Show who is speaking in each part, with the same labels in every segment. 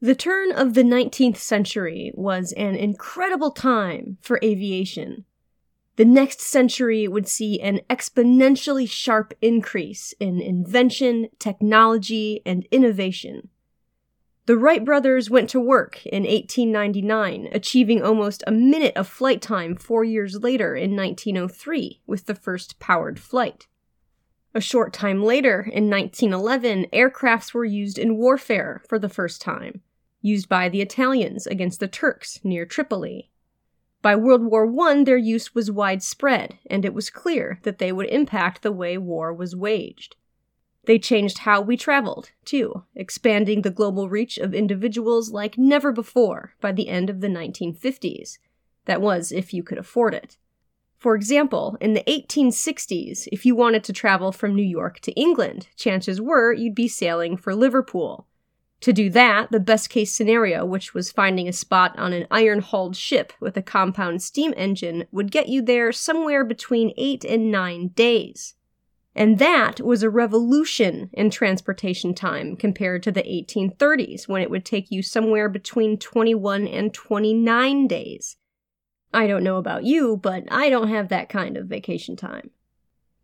Speaker 1: The turn of the 19th century was an incredible time for aviation. The next century would see an exponentially sharp increase in invention, technology, and innovation. The Wright brothers went to work in 1899, achieving almost a minute of flight time four years later in 1903 with the first powered flight. A short time later, in 1911, aircrafts were used in warfare for the first time used by the Italians against the Turks near Tripoli. By World War I, their use was widespread, and it was clear that they would impact the way war was waged. They changed how we traveled, too, expanding the global reach of individuals like never before by the end of the 1950s. That was, if you could afford it. For example, in the 1860s, if you wanted to travel from New York to England, chances were you'd be sailing for Liverpool, to do that, the best case scenario, which was finding a spot on an iron hulled ship with a compound steam engine, would get you there somewhere between eight and nine days. And that was a revolution in transportation time compared to the 1830s, when it would take you somewhere between 21 and 29 days. I don't know about you, but I don't have that kind of vacation time.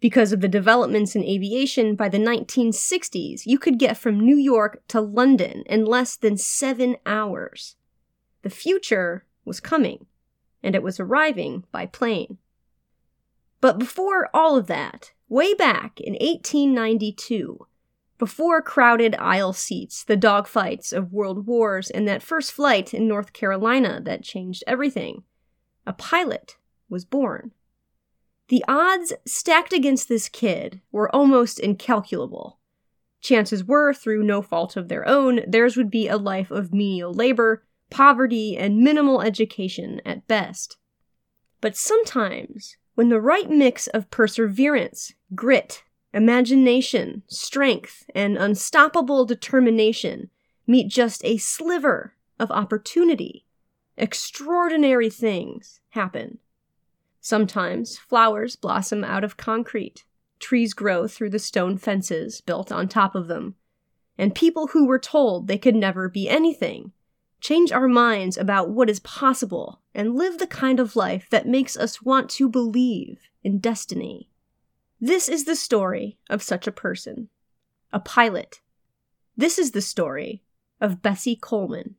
Speaker 1: Because of the developments in aviation, by the 1960s, you could get from New York to London in less than seven hours. The future was coming, and it was arriving by plane. But before all of that, way back in 1892, before crowded aisle seats, the dogfights of world wars, and that first flight in North Carolina that changed everything, a pilot was born. The odds stacked against this kid were almost incalculable. Chances were, through no fault of their own, theirs would be a life of menial labor, poverty, and minimal education at best. But sometimes, when the right mix of perseverance, grit, imagination, strength, and unstoppable determination meet just a sliver of opportunity, extraordinary things happen. Sometimes flowers blossom out of concrete, trees grow through the stone fences built on top of them, and people who were told they could never be anything change our minds about what is possible and live the kind of life that makes us want to believe in destiny. This is the story of such a person, a pilot. This is the story of Bessie Coleman.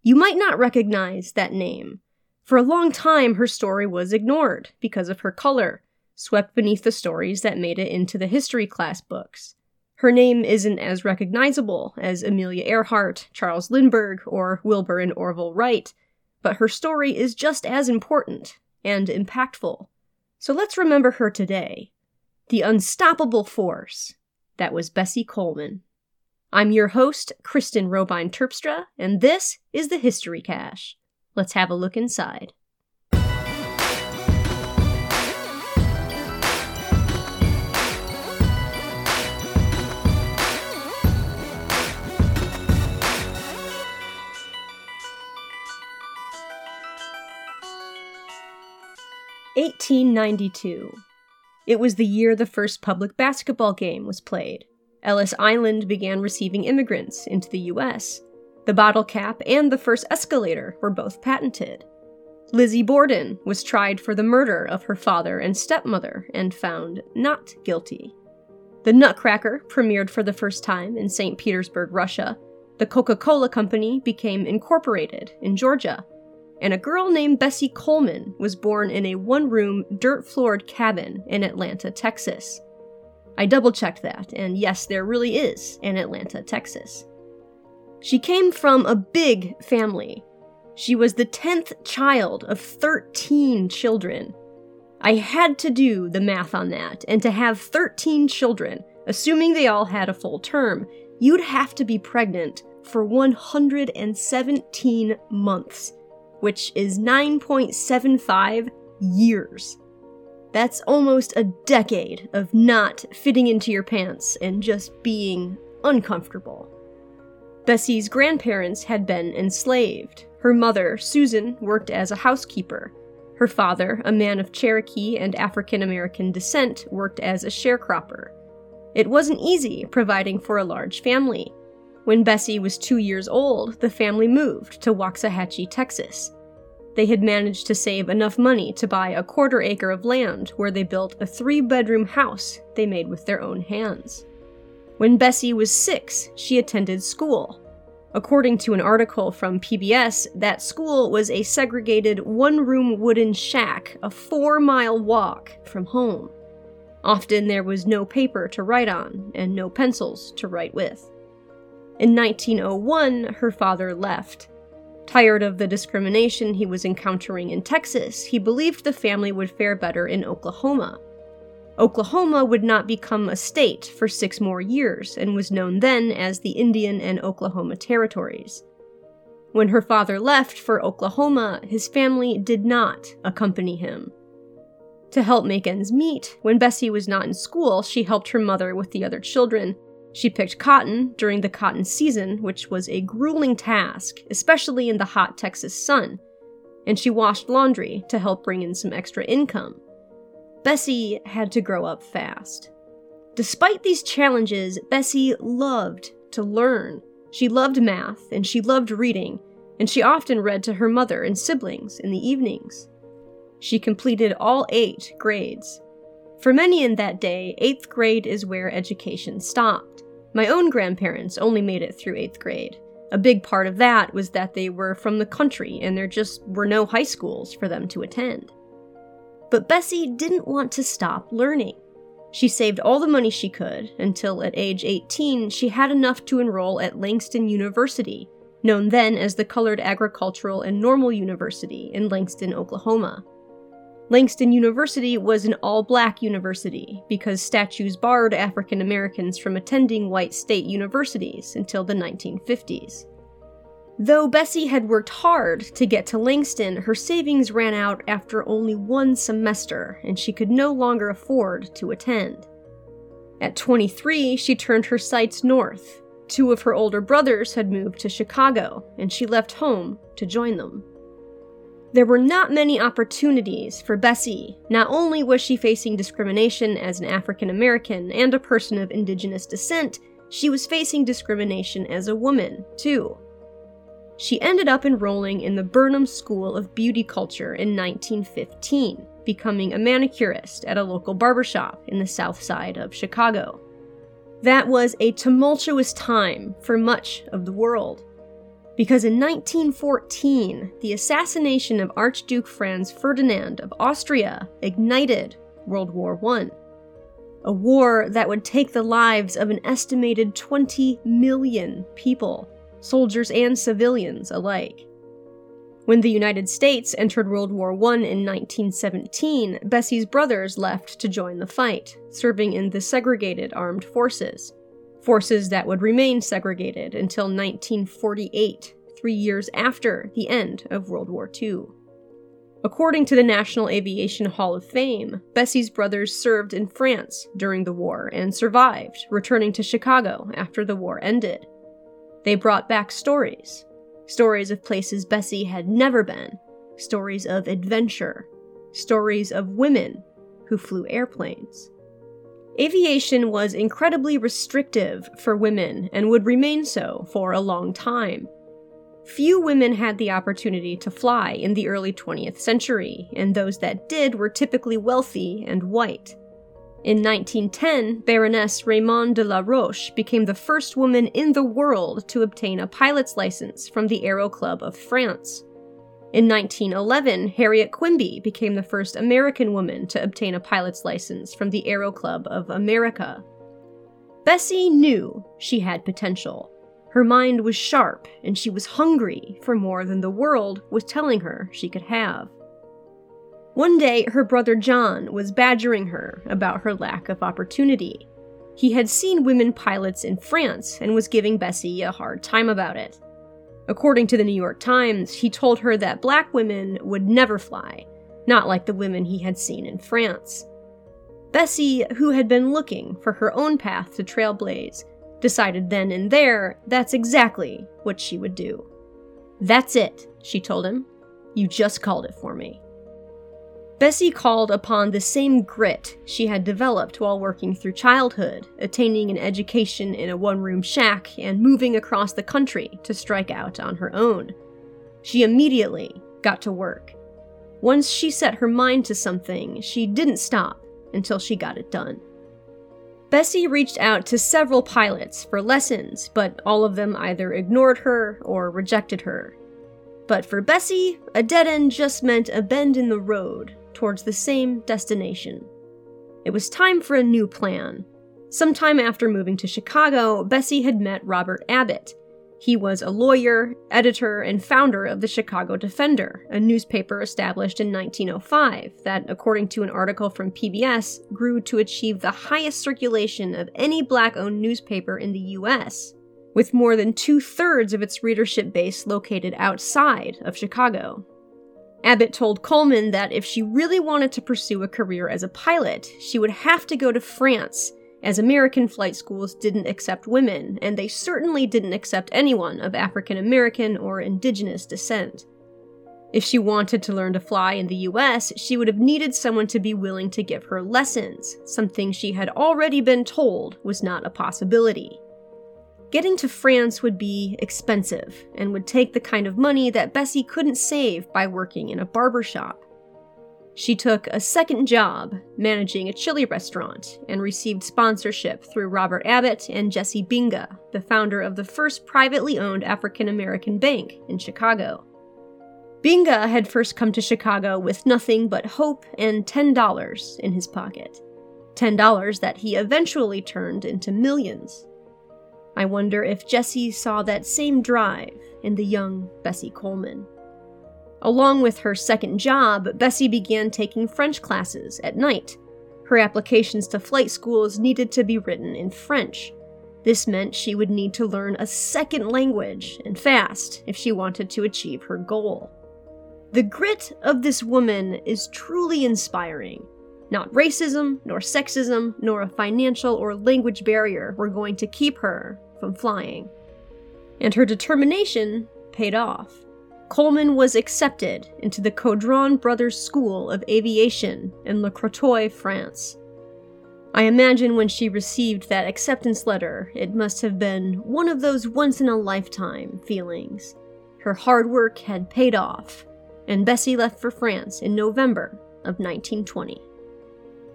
Speaker 1: You might not recognize that name for a long time, her story was ignored because of her color, swept beneath the stories that made it into the history class books. Her name isn't as recognizable as Amelia Earhart, Charles Lindbergh, or Wilbur and Orville Wright, but her story is just as important and impactful. So let's remember her today. The unstoppable force that was Bessie Coleman. I'm your host, Kristen Robine Terpstra, and this is the History Cache. Let's have a look inside. Eighteen ninety two. It was the year the first public basketball game was played. Ellis Island began receiving immigrants into the US, the bottle cap and the first escalator were both patented. Lizzie Borden was tried for the murder of her father and stepmother and found not guilty. The Nutcracker premiered for the first time in St. Petersburg, Russia. The Coca Cola Company became incorporated in Georgia. And a girl named Bessie Coleman was born in a one room, dirt floored cabin in Atlanta, Texas. I double checked that, and yes, there really is an Atlanta, Texas. She came from a big family. She was the 10th child of 13 children. I had to do the math on that, and to have 13 children, assuming they all had a full term, you'd have to be pregnant for 117 months, which is 9.75 years. That's almost a decade of not fitting into your pants and just being uncomfortable. Bessie's grandparents had been enslaved. Her mother, Susan, worked as a housekeeper. Her father, a man of Cherokee and African American descent, worked as a sharecropper. It wasn't easy providing for a large family. When Bessie was two years old, the family moved to Waxahachie, Texas. They had managed to save enough money to buy a quarter acre of land where they built a three bedroom house they made with their own hands. When Bessie was six, she attended school. According to an article from PBS, that school was a segregated one room wooden shack a four mile walk from home. Often there was no paper to write on and no pencils to write with. In 1901, her father left. Tired of the discrimination he was encountering in Texas, he believed the family would fare better in Oklahoma. Oklahoma would not become a state for six more years and was known then as the Indian and Oklahoma Territories. When her father left for Oklahoma, his family did not accompany him. To help make ends meet, when Bessie was not in school, she helped her mother with the other children. She picked cotton during the cotton season, which was a grueling task, especially in the hot Texas sun, and she washed laundry to help bring in some extra income. Bessie had to grow up fast. Despite these challenges, Bessie loved to learn. She loved math and she loved reading, and she often read to her mother and siblings in the evenings. She completed all eight grades. For many in that day, eighth grade is where education stopped. My own grandparents only made it through eighth grade. A big part of that was that they were from the country and there just were no high schools for them to attend. But Bessie didn't want to stop learning. She saved all the money she could until at age 18 she had enough to enroll at Langston University, known then as the Colored Agricultural and Normal University in Langston, Oklahoma. Langston University was an all black university because statutes barred African Americans from attending white state universities until the 1950s. Though Bessie had worked hard to get to Langston, her savings ran out after only one semester, and she could no longer afford to attend. At 23, she turned her sights north. Two of her older brothers had moved to Chicago, and she left home to join them. There were not many opportunities for Bessie. Not only was she facing discrimination as an African American and a person of indigenous descent, she was facing discrimination as a woman, too. She ended up enrolling in the Burnham School of Beauty Culture in 1915, becoming a manicurist at a local barbershop in the south side of Chicago. That was a tumultuous time for much of the world. Because in 1914, the assassination of Archduke Franz Ferdinand of Austria ignited World War I. A war that would take the lives of an estimated 20 million people soldiers and civilians alike. When the United States entered World War I in 1917, Bessie's brothers left to join the fight, serving in the segregated armed forces. Forces that would remain segregated until 1948, three years after the end of World War II. According to the National Aviation Hall of Fame, Bessie's brothers served in France during the war and survived, returning to Chicago after the war ended. They brought back stories stories of places Bessie had never been, stories of adventure, stories of women who flew airplanes. Aviation was incredibly restrictive for women and would remain so for a long time. Few women had the opportunity to fly in the early 20th century, and those that did were typically wealthy and white. In 1910, Baroness Raymonde de la Roche became the first woman in the world to obtain a pilot's license from the Aero Club of France. In 1911, Harriet Quimby became the first American woman to obtain a pilot's license from the Aero Club of America. Bessie knew she had potential. Her mind was sharp, and she was hungry for more than the world was telling her she could have. One day, her brother John was badgering her about her lack of opportunity. He had seen women pilots in France and was giving Bessie a hard time about it. According to the New York Times, he told her that black women would never fly, not like the women he had seen in France. Bessie, who had been looking for her own path to trailblaze, decided then and there that's exactly what she would do. That's it, she told him. You just called it for me. Bessie called upon the same grit she had developed while working through childhood, attaining an education in a one room shack and moving across the country to strike out on her own. She immediately got to work. Once she set her mind to something, she didn't stop until she got it done. Bessie reached out to several pilots for lessons, but all of them either ignored her or rejected her. But for Bessie, a dead end just meant a bend in the road towards the same destination. It was time for a new plan. Sometime after moving to Chicago, Bessie had met Robert Abbott. He was a lawyer, editor, and founder of the Chicago Defender, a newspaper established in 1905 that, according to an article from PBS, grew to achieve the highest circulation of any black owned newspaper in the U.S., with more than two thirds of its readership base located outside of Chicago. Abbott told Coleman that if she really wanted to pursue a career as a pilot, she would have to go to France, as American flight schools didn't accept women, and they certainly didn't accept anyone of African American or indigenous descent. If she wanted to learn to fly in the US, she would have needed someone to be willing to give her lessons, something she had already been told was not a possibility. Getting to France would be expensive and would take the kind of money that Bessie couldn't save by working in a barber shop. She took a second job managing a chili restaurant and received sponsorship through Robert Abbott and Jesse Binga, the founder of the first privately owned African American bank in Chicago. Binga had first come to Chicago with nothing but hope and $10 in his pocket. $10 that he eventually turned into millions. I wonder if Jesse saw that same drive in the young Bessie Coleman. Along with her second job, Bessie began taking French classes at night. Her applications to flight schools needed to be written in French. This meant she would need to learn a second language, and fast, if she wanted to achieve her goal. The grit of this woman is truly inspiring. Not racism, nor sexism, nor a financial or language barrier were going to keep her from flying. And her determination paid off. Coleman was accepted into the Caudron Brothers School of Aviation in Le Crotoy, France. I imagine when she received that acceptance letter, it must have been one of those once in a lifetime feelings. Her hard work had paid off, and Bessie left for France in November of 1920.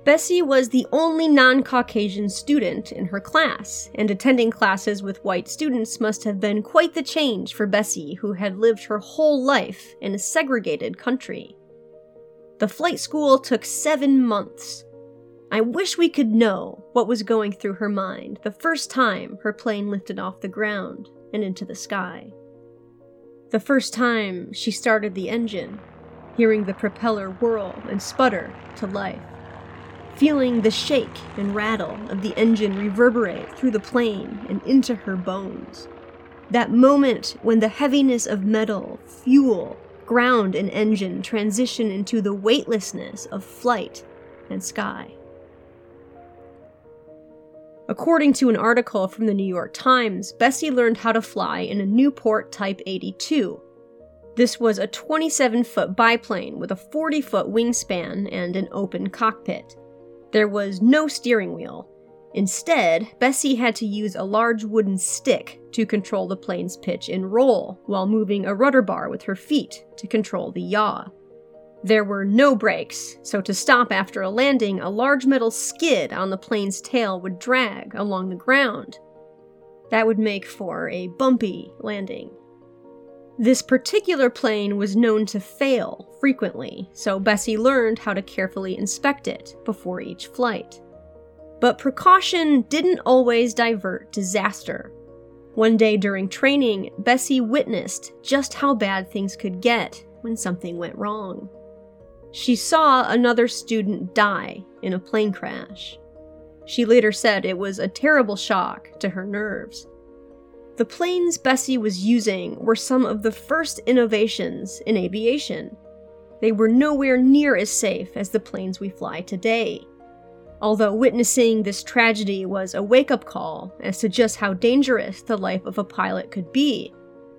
Speaker 1: Bessie was the only non Caucasian student in her class, and attending classes with white students must have been quite the change for Bessie, who had lived her whole life in a segregated country. The flight school took seven months. I wish we could know what was going through her mind the first time her plane lifted off the ground and into the sky. The first time she started the engine, hearing the propeller whirl and sputter to life feeling the shake and rattle of the engine reverberate through the plane and into her bones. That moment when the heaviness of metal, fuel, ground, and engine transition into the weightlessness of flight and sky. According to an article from the New York Times, Bessie learned how to fly in a Nieuport Type 82. This was a 27 foot biplane with a 40 foot wingspan and an open cockpit. There was no steering wheel. Instead, Bessie had to use a large wooden stick to control the plane's pitch and roll while moving a rudder bar with her feet to control the yaw. There were no brakes, so to stop after a landing, a large metal skid on the plane's tail would drag along the ground. That would make for a bumpy landing. This particular plane was known to fail frequently, so Bessie learned how to carefully inspect it before each flight. But precaution didn't always divert disaster. One day during training, Bessie witnessed just how bad things could get when something went wrong. She saw another student die in a plane crash. She later said it was a terrible shock to her nerves. The planes Bessie was using were some of the first innovations in aviation. They were nowhere near as safe as the planes we fly today. Although witnessing this tragedy was a wake up call as to just how dangerous the life of a pilot could be,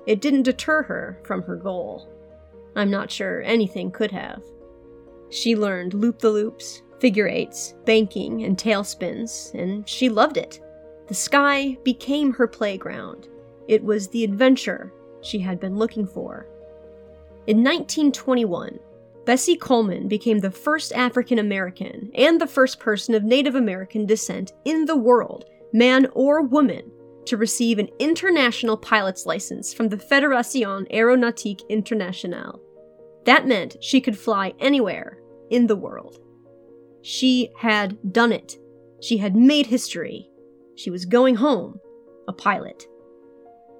Speaker 1: it didn't deter her from her goal. I'm not sure anything could have. She learned loop the loops, figure eights, banking, and tailspins, and she loved it. The sky became her playground. It was the adventure she had been looking for. In 1921, Bessie Coleman became the first African American and the first person of Native American descent in the world, man or woman, to receive an international pilot's license from the Fédération Aéronautique Internationale. That meant she could fly anywhere in the world. She had done it. She had made history. She was going home, a pilot.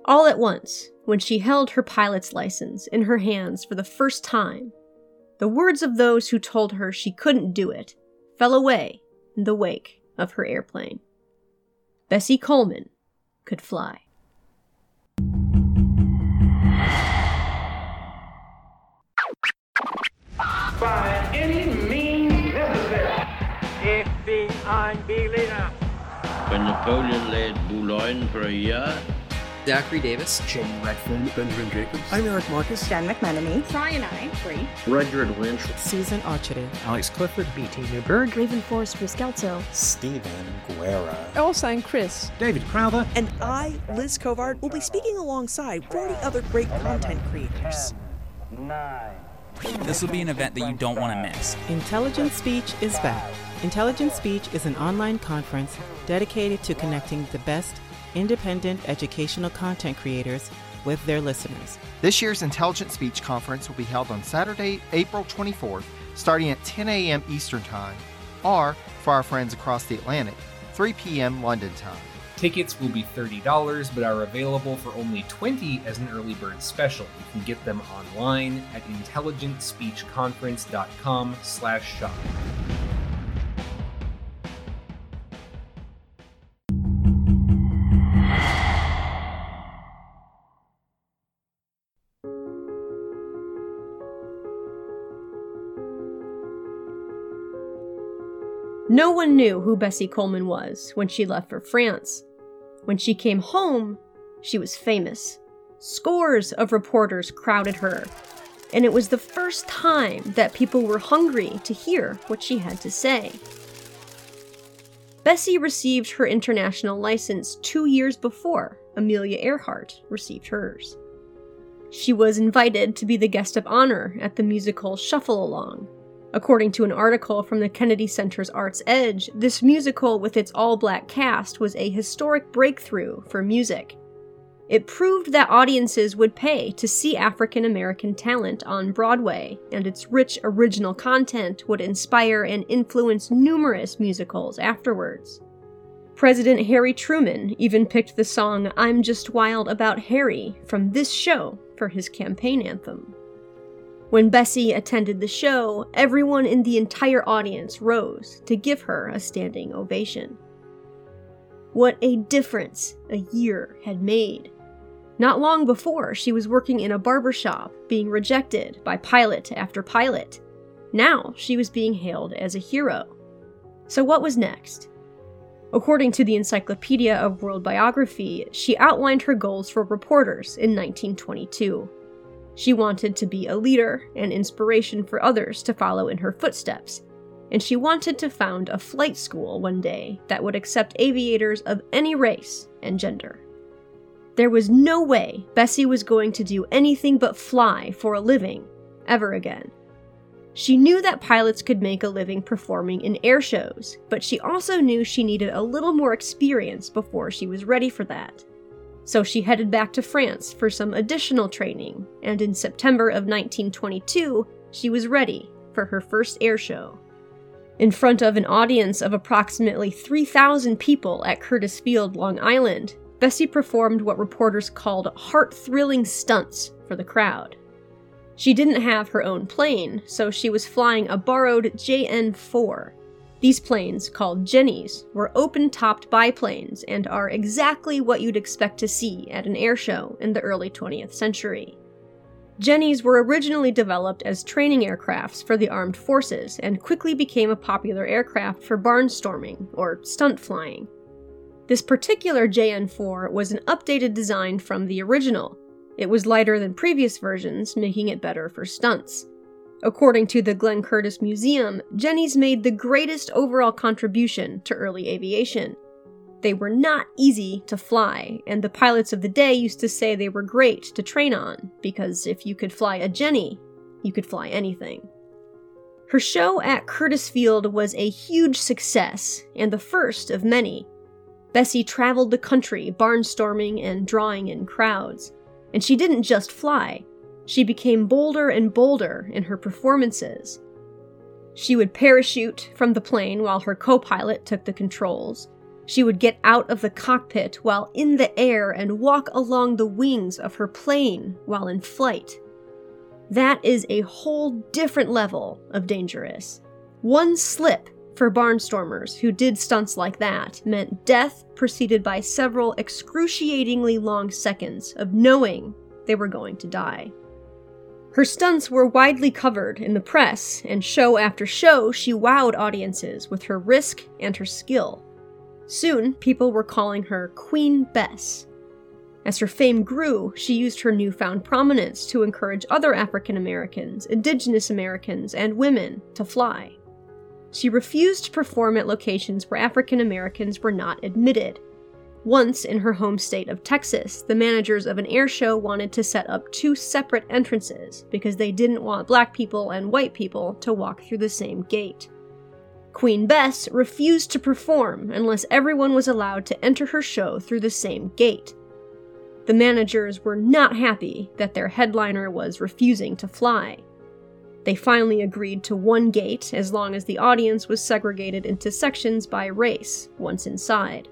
Speaker 1: All at once, when she held her pilot's license in her hands for the first time, the words of those who told her she couldn't do it fell away in the wake of her airplane. Bessie Coleman could fly.
Speaker 2: By any means necessary.
Speaker 3: if FBI Berliner.
Speaker 4: When Napoleon laid Boulogne for a year,
Speaker 5: Zachary Davis.
Speaker 6: Shane Redfern.
Speaker 7: Benjamin Jacobs.
Speaker 8: I'm Eric Marcus.
Speaker 9: Dan McMenemy.
Speaker 10: Brian I. Free.
Speaker 4: Rudyard Lynch.
Speaker 11: Susan Archery.
Speaker 12: Alex Clifford. BT Newberg.
Speaker 13: Raven Forrest Riscalzo.
Speaker 14: Stephen Guerra.
Speaker 15: Elsa Chris.
Speaker 16: David Crowther.
Speaker 17: And I, Liz Covart, will be speaking alongside 40 other great content creators.
Speaker 18: Nine.
Speaker 19: This will be an event that you don't want to miss.
Speaker 11: Intelligent Speech is back. Intelligent Speech is an online conference dedicated to connecting the best independent educational content creators with their listeners.
Speaker 20: This year's Intelligent Speech Conference will be held on Saturday, April 24th, starting at 10 a.m. Eastern Time, or for our friends across the Atlantic, 3 p.m. London time.
Speaker 21: Tickets will be $30 but are available for only 20 as an early bird special. You can get them online at intelligentspeechconference.com/shop.
Speaker 1: No one knew who Bessie Coleman was when she left for France. When she came home, she was famous. Scores of reporters crowded her, and it was the first time that people were hungry to hear what she had to say. Bessie received her international license two years before Amelia Earhart received hers. She was invited to be the guest of honor at the musical Shuffle Along, According to an article from the Kennedy Center's Arts Edge, this musical with its all black cast was a historic breakthrough for music. It proved that audiences would pay to see African American talent on Broadway, and its rich original content would inspire and influence numerous musicals afterwards. President Harry Truman even picked the song I'm Just Wild About Harry from this show for his campaign anthem. When Bessie attended the show, everyone in the entire audience rose to give her a standing ovation. What a difference a year had made. Not long before, she was working in a barber shop, being rejected by pilot after pilot. Now she was being hailed as a hero. So, what was next? According to the Encyclopedia of World Biography, she outlined her goals for reporters in 1922. She wanted to be a leader and inspiration for others to follow in her footsteps, and she wanted to found a flight school one day that would accept aviators of any race and gender. There was no way Bessie was going to do anything but fly for a living ever again. She knew that pilots could make a living performing in air shows, but she also knew she needed a little more experience before she was ready for that. So she headed back to France for some additional training, and in September of 1922, she was ready for her first air show. In front of an audience of approximately 3,000 people at Curtiss Field, Long Island, Bessie performed what reporters called heart thrilling stunts for the crowd. She didn't have her own plane, so she was flying a borrowed JN 4, these planes, called Jennies, were open topped biplanes and are exactly what you'd expect to see at an air show in the early 20th century. Jennies were originally developed as training aircrafts for the armed forces and quickly became a popular aircraft for barnstorming, or stunt flying. This particular JN 4 was an updated design from the original. It was lighter than previous versions, making it better for stunts. According to the Glenn Curtiss Museum, Jennies made the greatest overall contribution to early aviation. They were not easy to fly, and the pilots of the day used to say they were great to train on, because if you could fly a Jenny, you could fly anything. Her show at Curtiss Field was a huge success, and the first of many. Bessie traveled the country barnstorming and drawing in crowds. And she didn't just fly, she became bolder and bolder in her performances. She would parachute from the plane while her co pilot took the controls. She would get out of the cockpit while in the air and walk along the wings of her plane while in flight. That is a whole different level of dangerous. One slip for barnstormers who did stunts like that meant death preceded by several excruciatingly long seconds of knowing they were going to die. Her stunts were widely covered in the press, and show after show, she wowed audiences with her risk and her skill. Soon, people were calling her Queen Bess. As her fame grew, she used her newfound prominence to encourage other African Americans, Indigenous Americans, and women to fly. She refused to perform at locations where African Americans were not admitted. Once, in her home state of Texas, the managers of an air show wanted to set up two separate entrances because they didn't want black people and white people to walk through the same gate. Queen Bess refused to perform unless everyone was allowed to enter her show through the same gate. The managers were not happy that their headliner was refusing to fly. They finally agreed to one gate as long as the audience was segregated into sections by race once inside.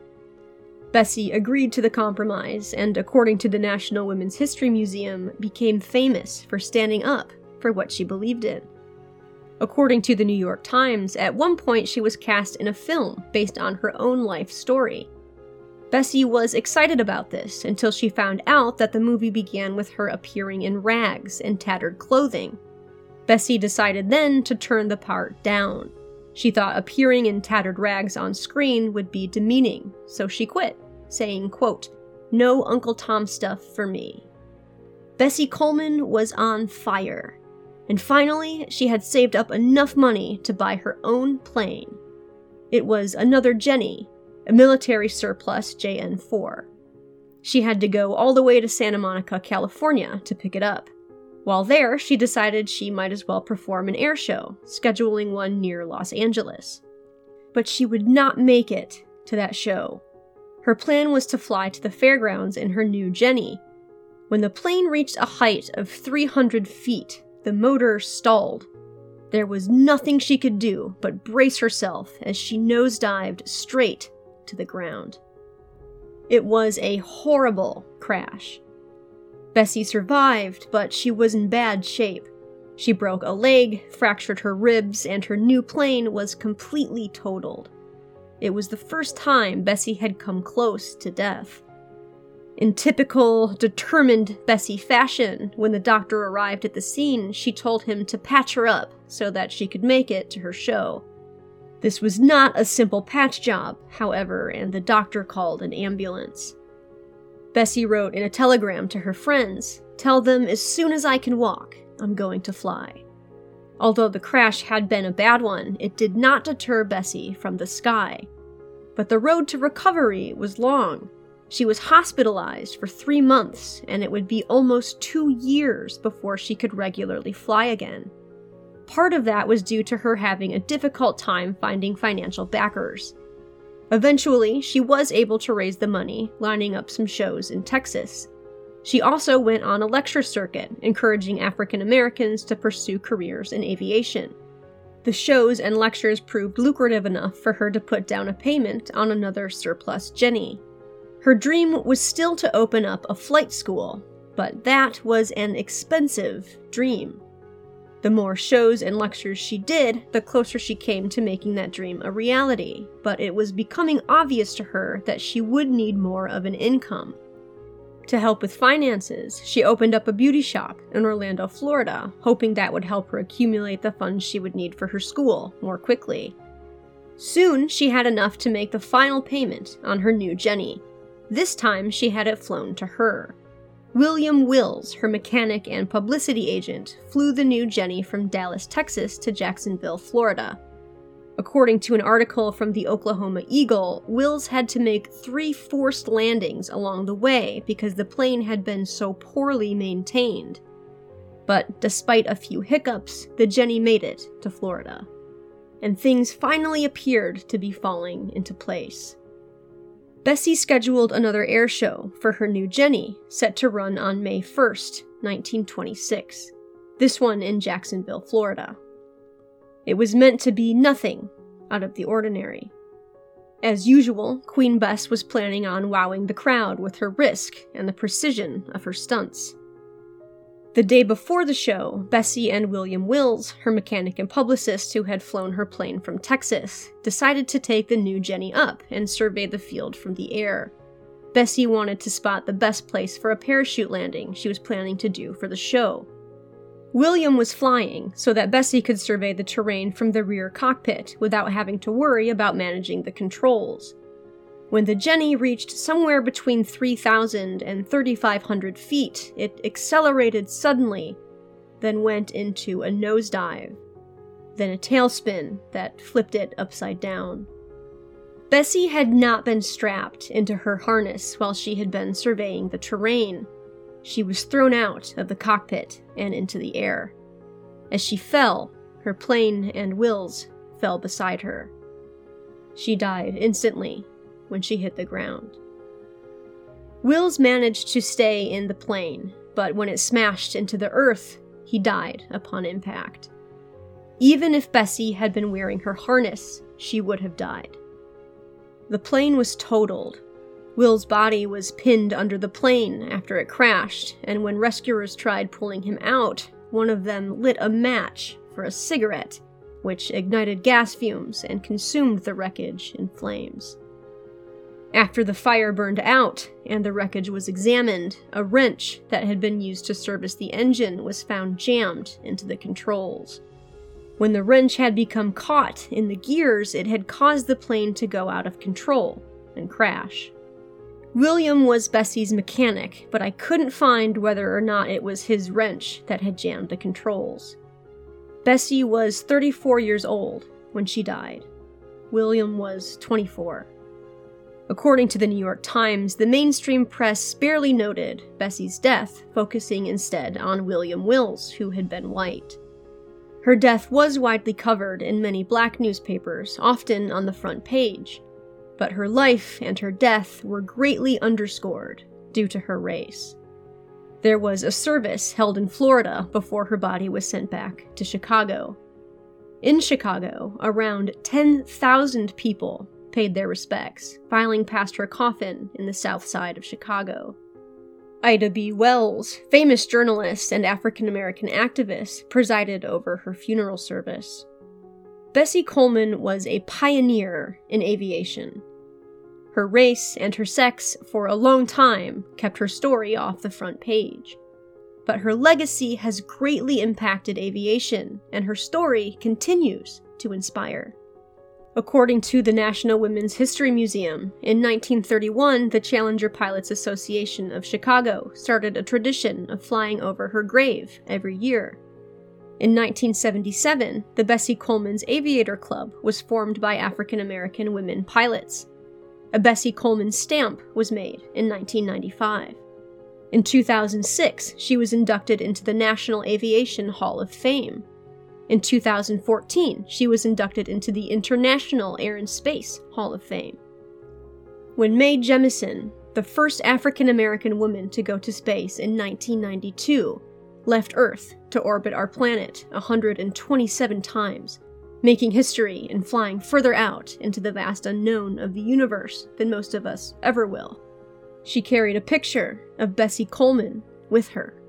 Speaker 1: Bessie agreed to the compromise and, according to the National Women's History Museum, became famous for standing up for what she believed in. According to the New York Times, at one point she was cast in a film based on her own life story. Bessie was excited about this until she found out that the movie began with her appearing in rags and tattered clothing. Bessie decided then to turn the part down. She thought appearing in tattered rags on screen would be demeaning, so she quit, saying, quote, No Uncle Tom stuff for me. Bessie Coleman was on fire, and finally she had saved up enough money to buy her own plane. It was another Jenny, a military surplus JN 4. She had to go all the way to Santa Monica, California to pick it up. While there, she decided she might as well perform an air show, scheduling one near Los Angeles. But she would not make it to that show. Her plan was to fly to the fairgrounds in her new Jenny. When the plane reached a height of 300 feet, the motor stalled. There was nothing she could do but brace herself as she nosedived straight to the ground. It was a horrible crash. Bessie survived, but she was in bad shape. She broke a leg, fractured her ribs, and her new plane was completely totaled. It was the first time Bessie had come close to death. In typical, determined Bessie fashion, when the doctor arrived at the scene, she told him to patch her up so that she could make it to her show. This was not a simple patch job, however, and the doctor called an ambulance. Bessie wrote in a telegram to her friends Tell them as soon as I can walk, I'm going to fly. Although the crash had been a bad one, it did not deter Bessie from the sky. But the road to recovery was long. She was hospitalized for three months, and it would be almost two years before she could regularly fly again. Part of that was due to her having a difficult time finding financial backers. Eventually, she was able to raise the money, lining up some shows in Texas. She also went on a lecture circuit, encouraging African Americans to pursue careers in aviation. The shows and lectures proved lucrative enough for her to put down a payment on another surplus Jenny. Her dream was still to open up a flight school, but that was an expensive dream. The more shows and lectures she did, the closer she came to making that dream a reality, but it was becoming obvious to her that she would need more of an income. To help with finances, she opened up a beauty shop in Orlando, Florida, hoping that would help her accumulate the funds she would need for her school more quickly. Soon, she had enough to make the final payment on her new Jenny. This time, she had it flown to her. William Wills, her mechanic and publicity agent, flew the new Jenny from Dallas, Texas to Jacksonville, Florida. According to an article from the Oklahoma Eagle, Wills had to make three forced landings along the way because the plane had been so poorly maintained. But despite a few hiccups, the Jenny made it to Florida. And things finally appeared to be falling into place. Bessie scheduled another air show for her new Jenny, set to run on May 1st, 1926. This one in Jacksonville, Florida. It was meant to be nothing out of the ordinary. As usual, Queen Bess was planning on wowing the crowd with her risk and the precision of her stunts. The day before the show, Bessie and William Wills, her mechanic and publicist who had flown her plane from Texas, decided to take the new Jenny up and survey the field from the air. Bessie wanted to spot the best place for a parachute landing she was planning to do for the show. William was flying so that Bessie could survey the terrain from the rear cockpit without having to worry about managing the controls. When the Jenny reached somewhere between 3,000 and 3,500 feet, it accelerated suddenly, then went into a nosedive, then a tailspin that flipped it upside down. Bessie had not been strapped into her harness while she had been surveying the terrain. She was thrown out of the cockpit and into the air. As she fell, her plane and Wills fell beside her. She died instantly when she hit the ground. Wills managed to stay in the plane, but when it smashed into the earth, he died upon impact. Even if Bessie had been wearing her harness, she would have died. The plane was totaled. Will's body was pinned under the plane after it crashed, and when rescuers tried pulling him out, one of them lit a match for a cigarette, which ignited gas fumes and consumed the wreckage in flames. After the fire burned out and the wreckage was examined, a wrench that had been used to service the engine was found jammed into the controls. When the wrench had become caught in the gears, it had caused the plane to go out of control and crash. William was Bessie's mechanic, but I couldn't find whether or not it was his wrench that had jammed the controls. Bessie was 34 years old when she died. William was 24. According to the New York Times, the mainstream press barely noted Bessie's death, focusing instead on William Wills, who had been white. Her death was widely covered in many black newspapers, often on the front page, but her life and her death were greatly underscored due to her race. There was a service held in Florida before her body was sent back to Chicago. In Chicago, around 10,000 people paid their respects, filing past her coffin in the south side of Chicago. Ida B. Wells, famous journalist and African American activist, presided over her funeral service. Bessie Coleman was a pioneer in aviation. Her race and her sex, for a long time, kept her story off the front page. But her legacy has greatly impacted aviation, and her story continues to inspire. According to the National Women's History Museum, in 1931, the Challenger Pilots Association of Chicago started a tradition of flying over her grave every year. In 1977, the Bessie Coleman's Aviator Club was formed by African American women pilots. A Bessie Coleman stamp was made in 1995. In 2006, she was inducted into the National Aviation Hall of Fame. In 2014, she was inducted into the International Air and Space Hall of Fame. When Mae Jemison, the first African American woman to go to space in 1992, left Earth to orbit our planet 127 times, making history and flying further out into the vast unknown of the universe than most of us ever will. She carried a picture of Bessie Coleman with her.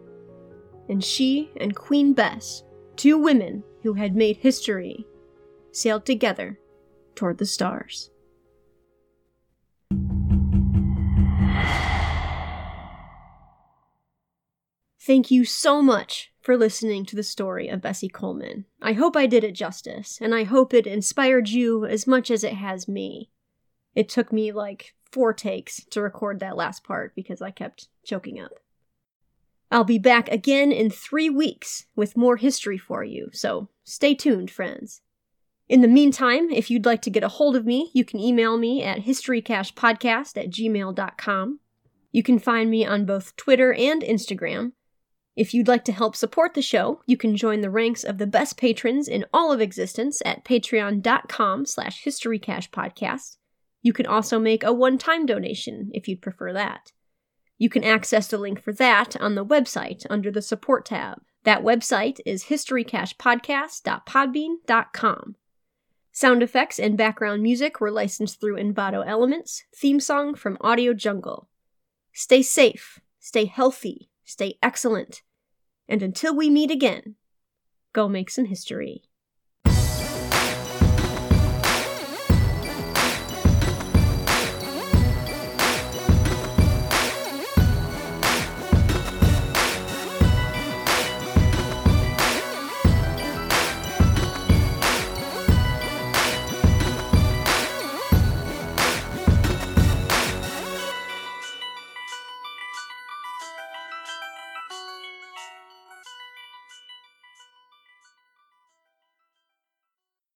Speaker 1: And she and Queen Bess, two women who had made history sailed together toward the stars. Thank you so much for listening to the story of Bessie Coleman. I hope I did it justice, and I hope it inspired you as much as it has me. It took me like four takes to record that last part because I kept choking up. I'll be back again in three weeks with more history for you, so stay tuned, friends. In the meantime, if you'd like to get a hold of me, you can email me at historycachepodcast at gmail.com. You can find me on both Twitter and Instagram. If you'd like to help support the show, you can join the ranks of the best patrons in all of existence at patreon.com slash historycachepodcast. You can also make a one-time donation if you'd prefer that. You can access the link for that on the website under the support tab. That website is historycachepodcast.podbean.com. Sound effects and background music were licensed through Envato Elements, theme song from Audio Jungle. Stay safe, stay healthy, stay excellent, and until we meet again, go make some history.